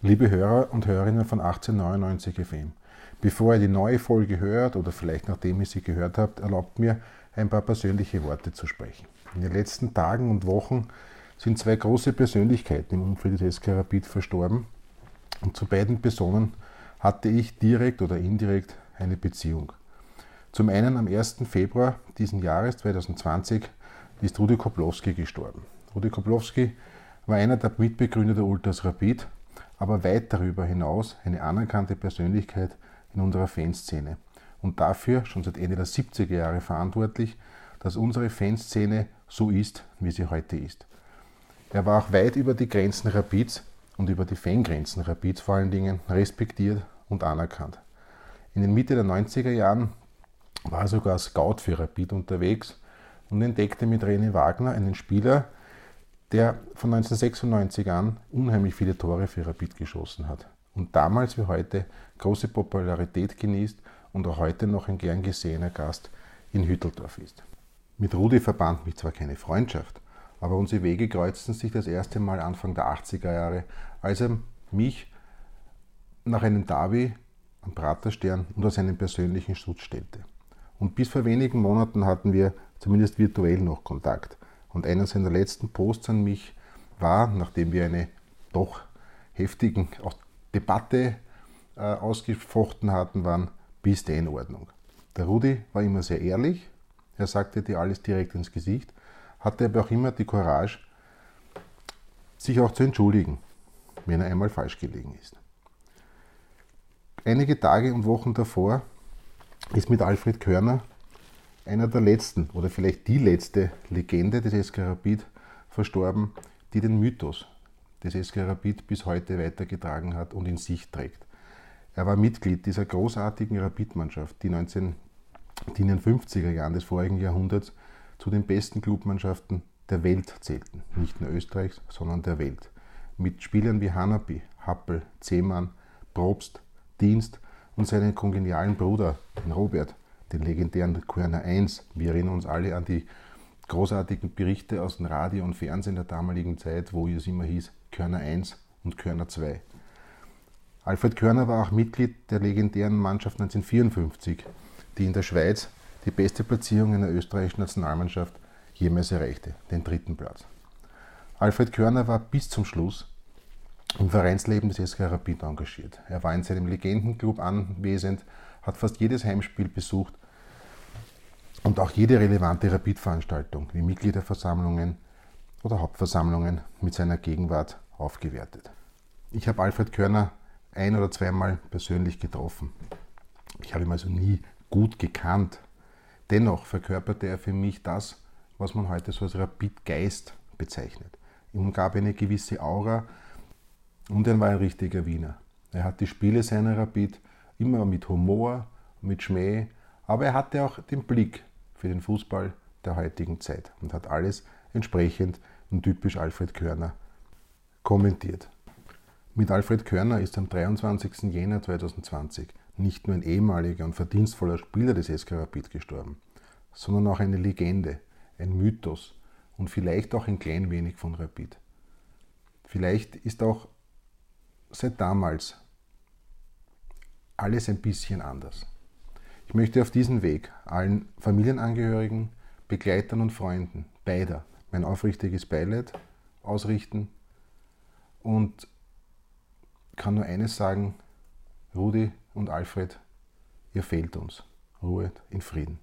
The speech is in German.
Liebe Hörer und Hörerinnen von 1899 FM, bevor ihr die neue Folge hört oder vielleicht nachdem ihr sie gehört habt, erlaubt mir ein paar persönliche Worte zu sprechen. In den letzten Tagen und Wochen sind zwei große Persönlichkeiten im Umfeld des SK Rapid verstorben und zu beiden Personen hatte ich direkt oder indirekt eine Beziehung. Zum einen am 1. Februar diesen Jahres 2020 ist Rudi Koplowski gestorben. Rudi Koplowski war einer der Mitbegründer der Ultras Rapid aber weit darüber hinaus eine anerkannte Persönlichkeit in unserer Fanszene und dafür schon seit Ende der 70er Jahre verantwortlich, dass unsere Fanszene so ist, wie sie heute ist. Er war auch weit über die Grenzen Rapids und über die Fangrenzen Rapids vor allen Dingen respektiert und anerkannt. In den Mitte der 90er Jahren war er sogar Scout für Rapid unterwegs und entdeckte mit René Wagner einen Spieler, der von 1996 an unheimlich viele Tore für Rapid geschossen hat und damals wie heute große Popularität genießt und auch heute noch ein gern gesehener Gast in Hütteldorf ist. Mit Rudi verband mich zwar keine Freundschaft, aber unsere Wege kreuzten sich das erste Mal Anfang der 80er Jahre, als er mich nach einem Derby am Praterstern unter seinen persönlichen Schutz stellte. Und bis vor wenigen Monaten hatten wir zumindest virtuell noch Kontakt. Und einer seiner letzten Posts an mich war, nachdem wir eine doch heftigen Debatte äh, ausgefochten hatten, waren, bist du in Ordnung. Der Rudi war immer sehr ehrlich, er sagte dir alles direkt ins Gesicht, hatte aber auch immer die Courage, sich auch zu entschuldigen, wenn er einmal falsch gelegen ist. Einige Tage und Wochen davor ist mit Alfred Körner einer der letzten oder vielleicht die letzte Legende des SK Rapid verstorben, die den Mythos des SK Rapid bis heute weitergetragen hat und in sich trägt. Er war Mitglied dieser großartigen Rapid-Mannschaft, die, 19, die in den 50er Jahren des vorigen Jahrhunderts zu den besten Clubmannschaften der Welt zählten. Nicht nur Österreichs, sondern der Welt. Mit Spielern wie Hanapi, Happel, Zehmann, Probst, Dienst und seinen kongenialen Bruder, den Robert, den legendären Körner 1. Wir erinnern uns alle an die großartigen Berichte aus dem Radio und Fernsehen der damaligen Zeit, wo es immer hieß Körner 1 und Körner 2. Alfred Körner war auch Mitglied der legendären Mannschaft 1954, die in der Schweiz die beste Platzierung einer österreichischen Nationalmannschaft jemals erreichte, den dritten Platz. Alfred Körner war bis zum Schluss im Vereinsleben des SK Rapid engagiert. Er war in seinem Legendenclub anwesend, hat fast jedes Heimspiel besucht und auch jede relevante Rapid-Veranstaltung wie Mitgliederversammlungen oder Hauptversammlungen mit seiner Gegenwart aufgewertet. Ich habe Alfred Körner ein oder zweimal persönlich getroffen. Ich habe ihn also nie gut gekannt. Dennoch verkörperte er für mich das, was man heute so als Rapid-Geist bezeichnet. Ihm gab eine gewisse Aura und er war ein richtiger Wiener. Er hat die Spiele seiner Rapid immer mit Humor, mit Schmäh, aber er hatte auch den Blick für den Fußball der heutigen Zeit und hat alles entsprechend und typisch Alfred Körner kommentiert. Mit Alfred Körner ist am 23. Jänner 2020 nicht nur ein ehemaliger und verdienstvoller Spieler des SK Rapid gestorben, sondern auch eine Legende, ein Mythos und vielleicht auch ein klein wenig von Rapid. Vielleicht ist auch seit damals alles ein bisschen anders. Ich möchte auf diesem Weg allen Familienangehörigen, Begleitern und Freunden beider mein aufrichtiges Beileid ausrichten und kann nur eines sagen, Rudi und Alfred, ihr fehlt uns. Ruhe in Frieden.